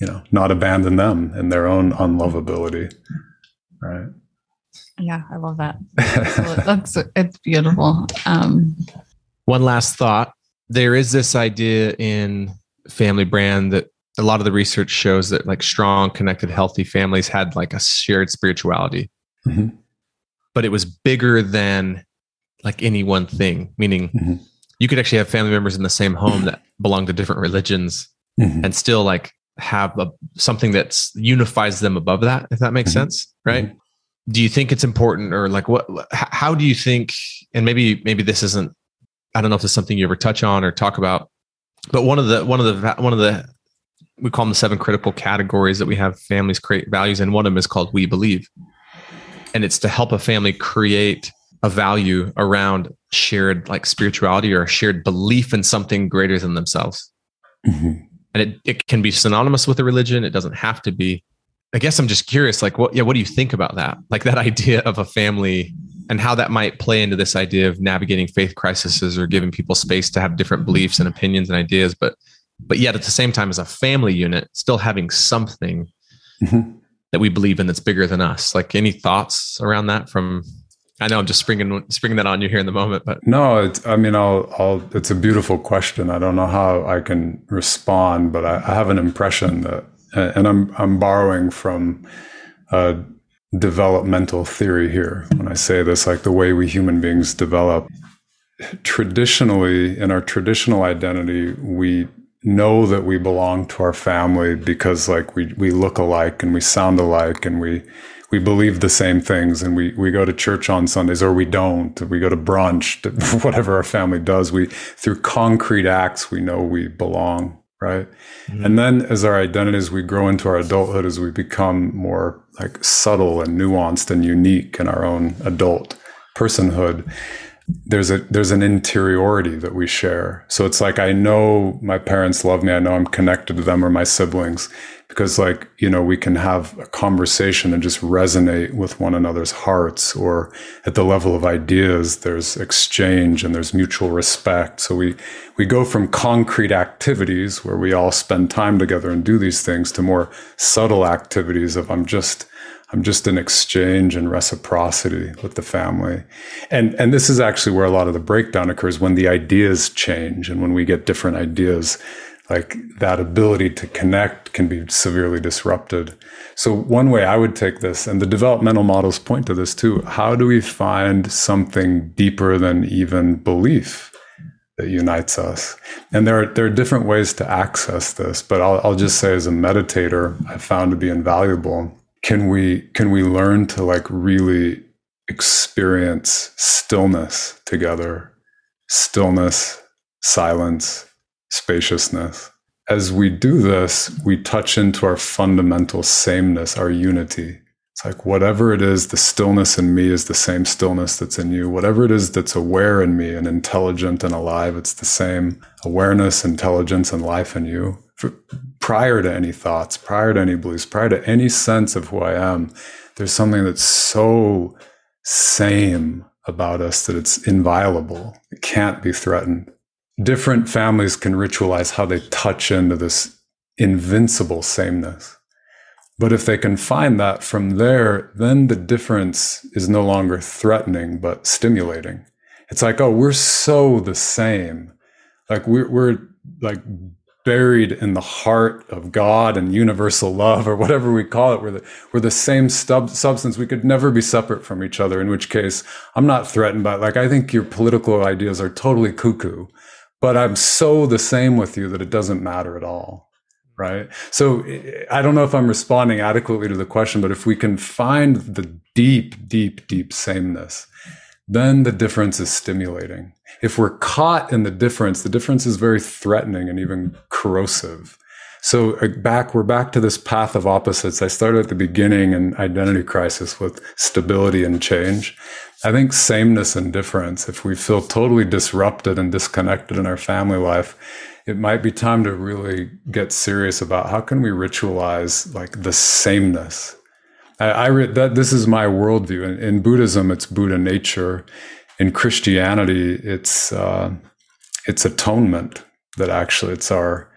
you know, not abandon them in their own unlovability. Right.
Yeah, I love that. [LAUGHS] That's it's beautiful. Um,
One last thought. There is this idea in family brand that a lot of the research shows that like strong, connected, healthy families had like a shared spirituality. Mm-hmm but it was bigger than like any one thing, meaning mm-hmm. you could actually have family members in the same home that belong to different religions mm-hmm. and still like have a, something that unifies them above that, if that makes mm-hmm. sense. Right. Mm-hmm. Do you think it's important or like what, how do you think, and maybe, maybe this isn't, I don't know if it's something you ever touch on or talk about, but one of the, one of the, one of the, we call them the seven critical categories that we have families create values. And one of them is called we believe and it's to help a family create a value around shared like spirituality or a shared belief in something greater than themselves. Mm-hmm. And it, it can be synonymous with a religion. It doesn't have to be. I guess I'm just curious, like what yeah, what do you think about that? Like that [LAUGHS] idea of a family and how that might play into this idea of navigating faith crises or giving people space to have different beliefs and opinions and ideas, but but yet at the same time as a family unit, still having something mm-hmm that we believe in that's bigger than us. Like any thoughts around that from I know I'm just springing springing that on you here in the moment, but
no, it's, I mean, I'll, I'll, it's a beautiful question. I don't know how I can respond, but I, I have an impression that, and I'm, I'm borrowing from developmental theory here when I say this, like the way we human beings develop. Traditionally, in our traditional identity, we know that we belong to our family because like we we look alike and we sound alike and we we believe the same things. And we we go to church on Sundays or we don't. We go to brunch [LAUGHS] whatever our family does. We through concrete acts we know we belong right? Mm-hmm. and then as our identities we grow into our adulthood as we become more like subtle and nuanced and unique in our own adult personhood there's a there's an interiority that we share. So it's like I know my parents love me. I know I'm connected to them or my siblings because like, you know, we can have a conversation and just resonate with one another's hearts or at the level of ideas there's exchange and there's mutual respect. So we we go from concrete activities where we all spend time together and do these things to more subtle activities of I'm just I'm just an exchange and reciprocity with the family. And and this is actually where a lot of the breakdown occurs when the ideas change and when we get different ideas like that ability to connect can be severely disrupted. So one way I would take this and the developmental models point to this too, how do we find something deeper than even belief? that unites us. And there are, there are different ways to access this, but I'll, I'll just say as a meditator, I found to be invaluable can we can we learn to like really experience stillness together stillness, silence, spaciousness. As we do this, we touch into our fundamental sameness, our unity. It's like whatever it is, the stillness in me is the same stillness that's in you. Whatever it is that's aware in me and intelligent and alive, it's the same awareness, intelligence, and life in you. For, prior to any thoughts, prior to any beliefs, prior to any sense of who I am, there's something that's so same about us that it's inviolable. It can't be threatened. Different families can ritualize how they touch into this invincible sameness. But if they can find that from there, then the difference is no longer threatening, but stimulating. It's like, oh, we're so the same. Like we're, we're like buried in the heart of God and universal love, or whatever we call it. We're the, we're the same stub, substance. We could never be separate from each other, in which case I'm not threatened by, like, I think your political ideas are totally cuckoo, but I'm so the same with you that it doesn't matter at all. Right. So I don't know if I'm responding adequately to the question, but if we can find the deep, deep, deep sameness, then the difference is stimulating. If we're caught in the difference, the difference is very threatening and even corrosive. So uh, back, we're back to this path of opposites. I started at the beginning in identity crisis with stability and change. I think sameness and difference, if we feel totally disrupted and disconnected in our family life, it might be time to really get serious about how can we ritualize like the sameness I, I re- that this is my worldview. In, in, Buddhism, it's Buddha nature. In Christianity, it's uh, it's atonement. That actually, it's our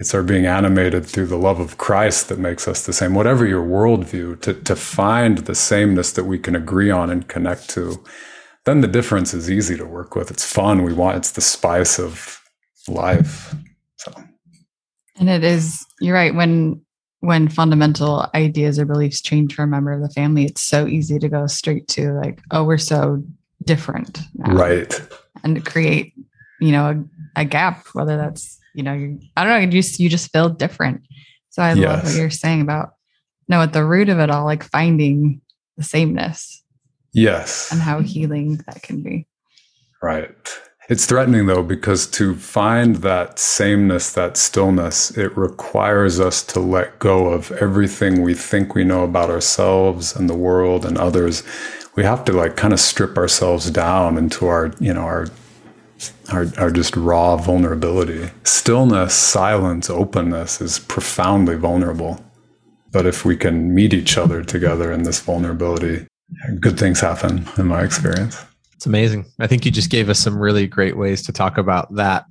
it's our being animated through the love of Christ that makes us the same. Whatever your worldview, to to find the sameness that we can agree on and connect to, then the difference is easy to work with. It's fun. We want it's the spice of life. So.
And it is, you're right. When when fundamental ideas or beliefs change for a member of the family, it's so easy to go straight to like, oh, we're so different.
Now. Right.
And create, you know, a, a, gap, whether that's, you know, you, I don't know, you just, you just feel different. So I yes. love what you're saying about, no, at the root of it all, like finding the sameness.
Yes.
And how healing that can be.
Right. It's threatening though, because to find that sameness, that stillness, it requires us to let go of everything we think we know about ourselves and the world and others. We have to like kind of strip ourselves down into our, you know, our our, our just raw vulnerability. Stillness, silence, openness is profoundly vulnerable. But if we can meet each other together in this vulnerability, good things happen in my experience.
It's amazing. I think you just gave us some really great ways to talk about that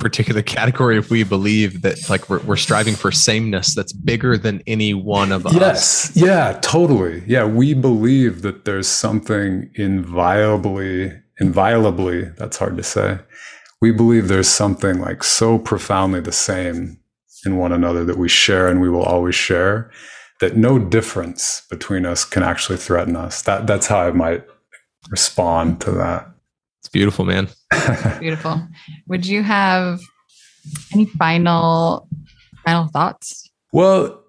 particular [LAUGHS] category if we believe that like we're, we're striving for sameness that's bigger than any one of
us. Yes. Yeah totally. Yeah we believe that there's something inviolably inviolably that's hard to say. We believe there's something like so profoundly the same in one another that we share and we will always share that no difference between us can actually threaten us. That that's how i might respond to that.
It's beautiful, man. [LAUGHS]
beautiful. Would you have any final final thoughts?
Well,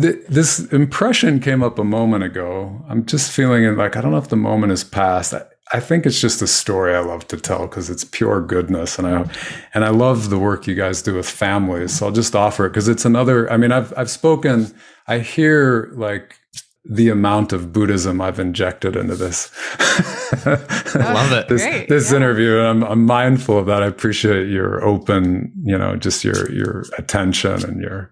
th- this impression came up a moment ago. I'm just feeling it like I don't know if the moment is past. I, I think it's just a story I love to tell because it's pure goodness, and I and I love the work you guys do with families. So I'll just offer it because it's another. I mean, I've I've spoken. I hear like the amount of Buddhism I've injected into this.
I love it. [LAUGHS]
this, Great. this yeah. interview. I'm, I'm mindful of that. I appreciate your open, you know, just your, your attention and your,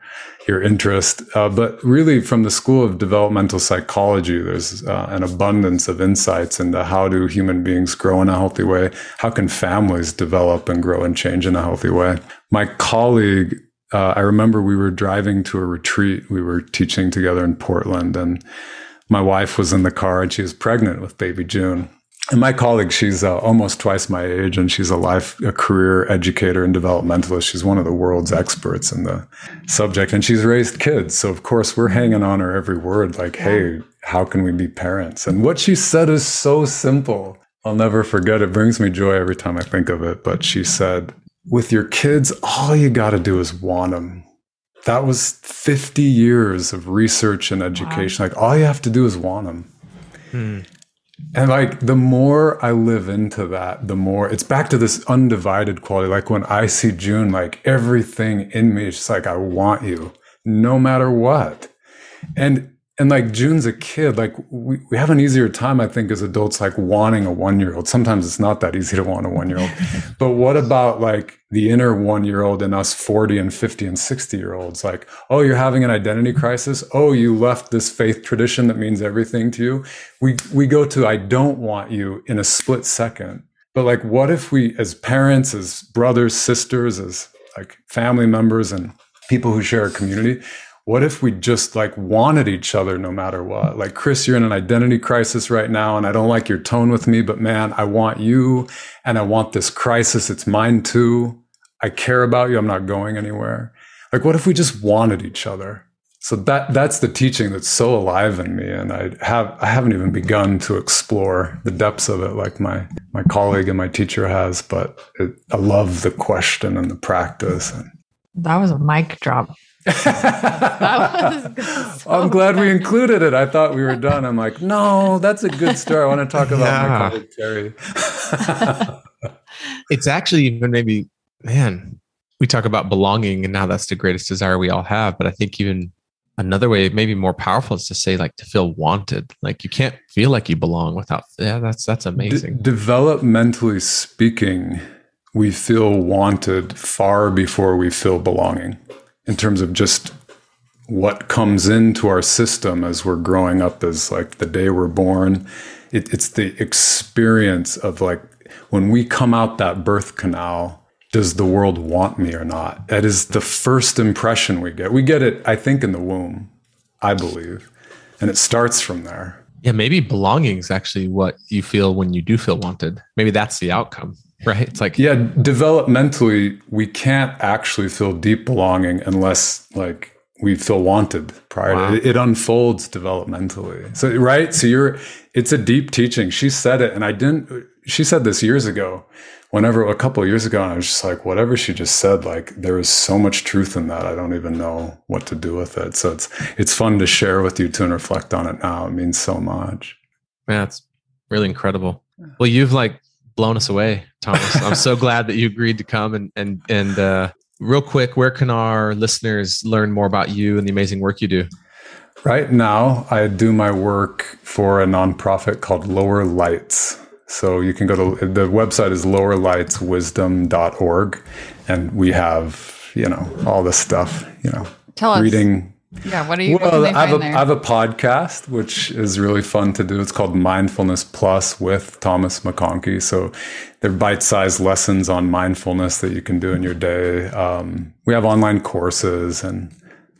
your interest. Uh, but really from the school of developmental psychology, there's uh, an abundance of insights into how do human beings grow in a healthy way? How can families develop and grow and change in a healthy way? My colleague, uh, I remember we were driving to a retreat. We were teaching together in Portland, and my wife was in the car and she was pregnant with baby June. And my colleague, she's uh, almost twice my age, and she's a life, a career educator and developmentalist. She's one of the world's experts in the subject, and she's raised kids. So of course, we're hanging on her every word. Like, hey, how can we be parents? And what she said is so simple. I'll never forget. It brings me joy every time I think of it. But she said, with your kids, all you got to do is want them. That was 50 years of research and education. Wow. Like all you have to do is want them. Hmm. And like the more I live into that, the more it's back to this undivided quality. Like when I see June, like everything in me is just like, I want you no matter what. And and like June's a kid, like we, we have an easier time, I think, as adults, like wanting a one year old. Sometimes it's not that easy to want a one year old. [LAUGHS] but what about like the inner one year old in us 40 and 50 and 60 year olds? Like, oh, you're having an identity crisis. Oh, you left this faith tradition that means everything to you. We, we go to, I don't want you in a split second. But like, what if we, as parents, as brothers, sisters, as like family members and people who share a community, what if we just like wanted each other no matter what? Like, Chris, you're in an identity crisis right now, and I don't like your tone with me, but man, I want you and I want this crisis. It's mine too. I care about you. I'm not going anywhere. Like, what if we just wanted each other? So that that's the teaching that's so alive in me, and I have I haven't even begun to explore the depths of it like my my colleague and my teacher has. But it, I love the question and the practice. And,
that was a mic drop. [LAUGHS]
I'm glad we included it. I thought we were done. I'm like, no, that's a good story. I want to talk about yeah. my colleague Terry.
it's actually even maybe, man, we talk about belonging and now that's the greatest desire we all have. But I think even another way, maybe more powerful, is to say like to feel wanted. Like you can't feel like you belong without. Yeah, that's that's amazing.
De- developmentally speaking, we feel wanted far before we feel belonging in terms of just what comes into our system as we're growing up as like the day we're born. It, it's the experience of like when we come out that birth canal does the world want me or not? That is the first impression we get. We get it i think in the womb i believe and it starts from there.
Yeah maybe belonging is actually what you feel when you do feel wanted. Maybe that's the outcome right? It's like
yeah, developmentally, we can't actually feel deep belonging unless like we feel wanted prior wow. to it, it unfolds developmentally. So right, so you're it's a deep teaching. She said it, and I didn't. She said this years ago. Whenever a couple of years ago, and I was just like, whatever she just said, like there is so much truth in that. I don't even know what to do with it. So it's it's fun to share with you too and reflect on it now. It means so much.
Yeah, it's really incredible. Well, you've like blown us away, Thomas. I'm so glad that you agreed to come and and and uh, real quick, where can our listeners learn more about you and the amazing work you do?
Right now, I do my work for a nonprofit called Lower Lights. So you can go to the website is lowerlightswisdom.org and we have, you know, all this stuff, you know,
Tell
reading
yeah, what are you? Well,
I have, a, I have a podcast which is really fun to do. It's called Mindfulness Plus with Thomas McConkie. So they're bite-sized lessons on mindfulness that you can do in your day. Um, we have online courses and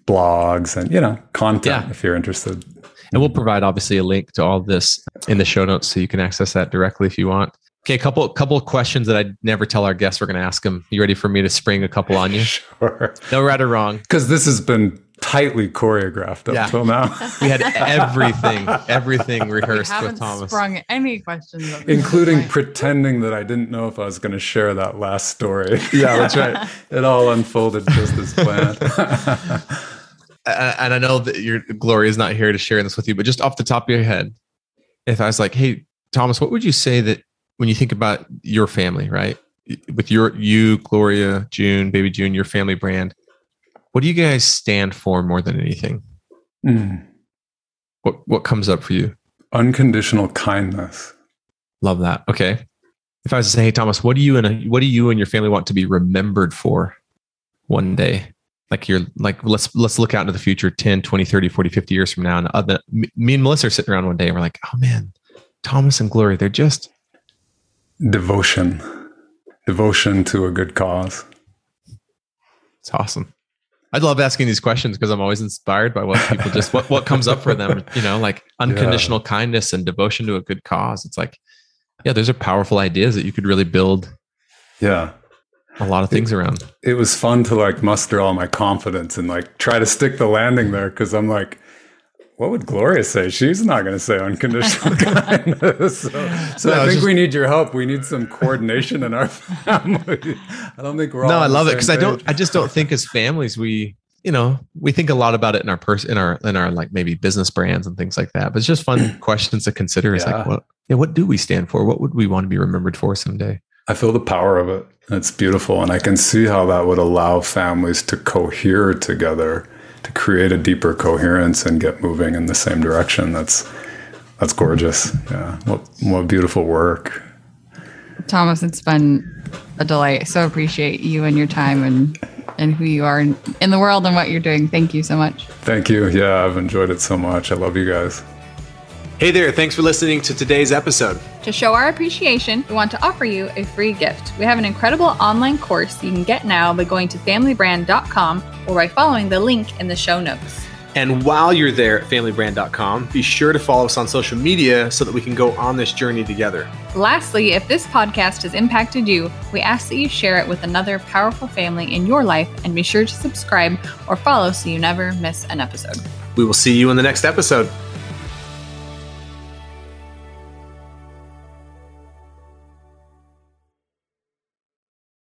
blogs and you know content yeah. if you're interested.
And we'll provide obviously a link to all this in the show notes so you can access that directly if you want. Okay, a couple couple of questions that I never tell our guests we're going to ask them. You ready for me to spring a couple on you? [LAUGHS]
Sure.
No right or wrong.
Because this has been tightly choreographed up yeah. till now. [LAUGHS]
we had everything, everything rehearsed we with Thomas.
Sprung any questions,
including pretending that I didn't know if I was going to share that last story. [LAUGHS]
Yeah, that's right. [LAUGHS]
it all unfolded just as planned.
and I know that your Gloria is not here to share this with you, but just off the top of your head, if I was like, "Hey, Thomas, what would you say that when you think about your family, right? With your you, Gloria, June, baby June, your family brand, what do you guys stand for more than anything? Mm. What what comes up for you?
Unconditional kindness.
Love that. Okay. If I was to say, hey Thomas, what do you and a, what do you and your family want to be remembered for one day? Like you're like let's let's look out into the future 10, 20, 30, 40, 50 years from now. And other, me and Melissa are sitting around one day and we're like, oh man, Thomas and Gloria, they're just
devotion. Devotion to a good cause.
It's awesome. I love asking these questions because I'm always inspired by what people just what what comes up for them. You know, like [LAUGHS] unconditional yeah. kindness and devotion to a good cause. It's like, yeah, those are powerful ideas that you could really build.
Yeah,
a lot of things
it,
around.
It was fun to like muster all my confidence and like try to stick the landing there because I'm like, what would Gloria say? She's not going to say unconditional [LAUGHS] kindness. So, so no, I think just, we need your help. We need some coordination in our [LAUGHS] family. I don't think we're all.
No, I love it because I don't. I just don't think as families we, you know, we think a lot about it in our person, in our, in our like maybe business brands and things like that. But it's just fun [CLEARS THROAT] questions to consider. It's yeah. like, what, yeah, what do we stand for? What would we want to be remembered for someday?
I feel the power of it. It's beautiful. And I can see how that would allow families to cohere together, to create a deeper coherence and get moving in the same direction. That's that's gorgeous. Yeah. What what beautiful work.
Thomas, it's been a delight. So appreciate you and your time and and who you are in, in the world and what you're doing. Thank you so much.
Thank you. Yeah, I've enjoyed it so much. I love you guys.
Hey there, thanks for listening to today's episode.
To show our appreciation, we want to offer you a free gift. We have an incredible online course you can get now by going to familybrand.com or by following the link in the show notes.
And while you're there at familybrand.com, be sure to follow us on social media so that we can go on this journey together.
Lastly, if this podcast has impacted you, we ask that you share it with another powerful family in your life and be sure to subscribe or follow so you never miss an episode.
We will see you in the next episode.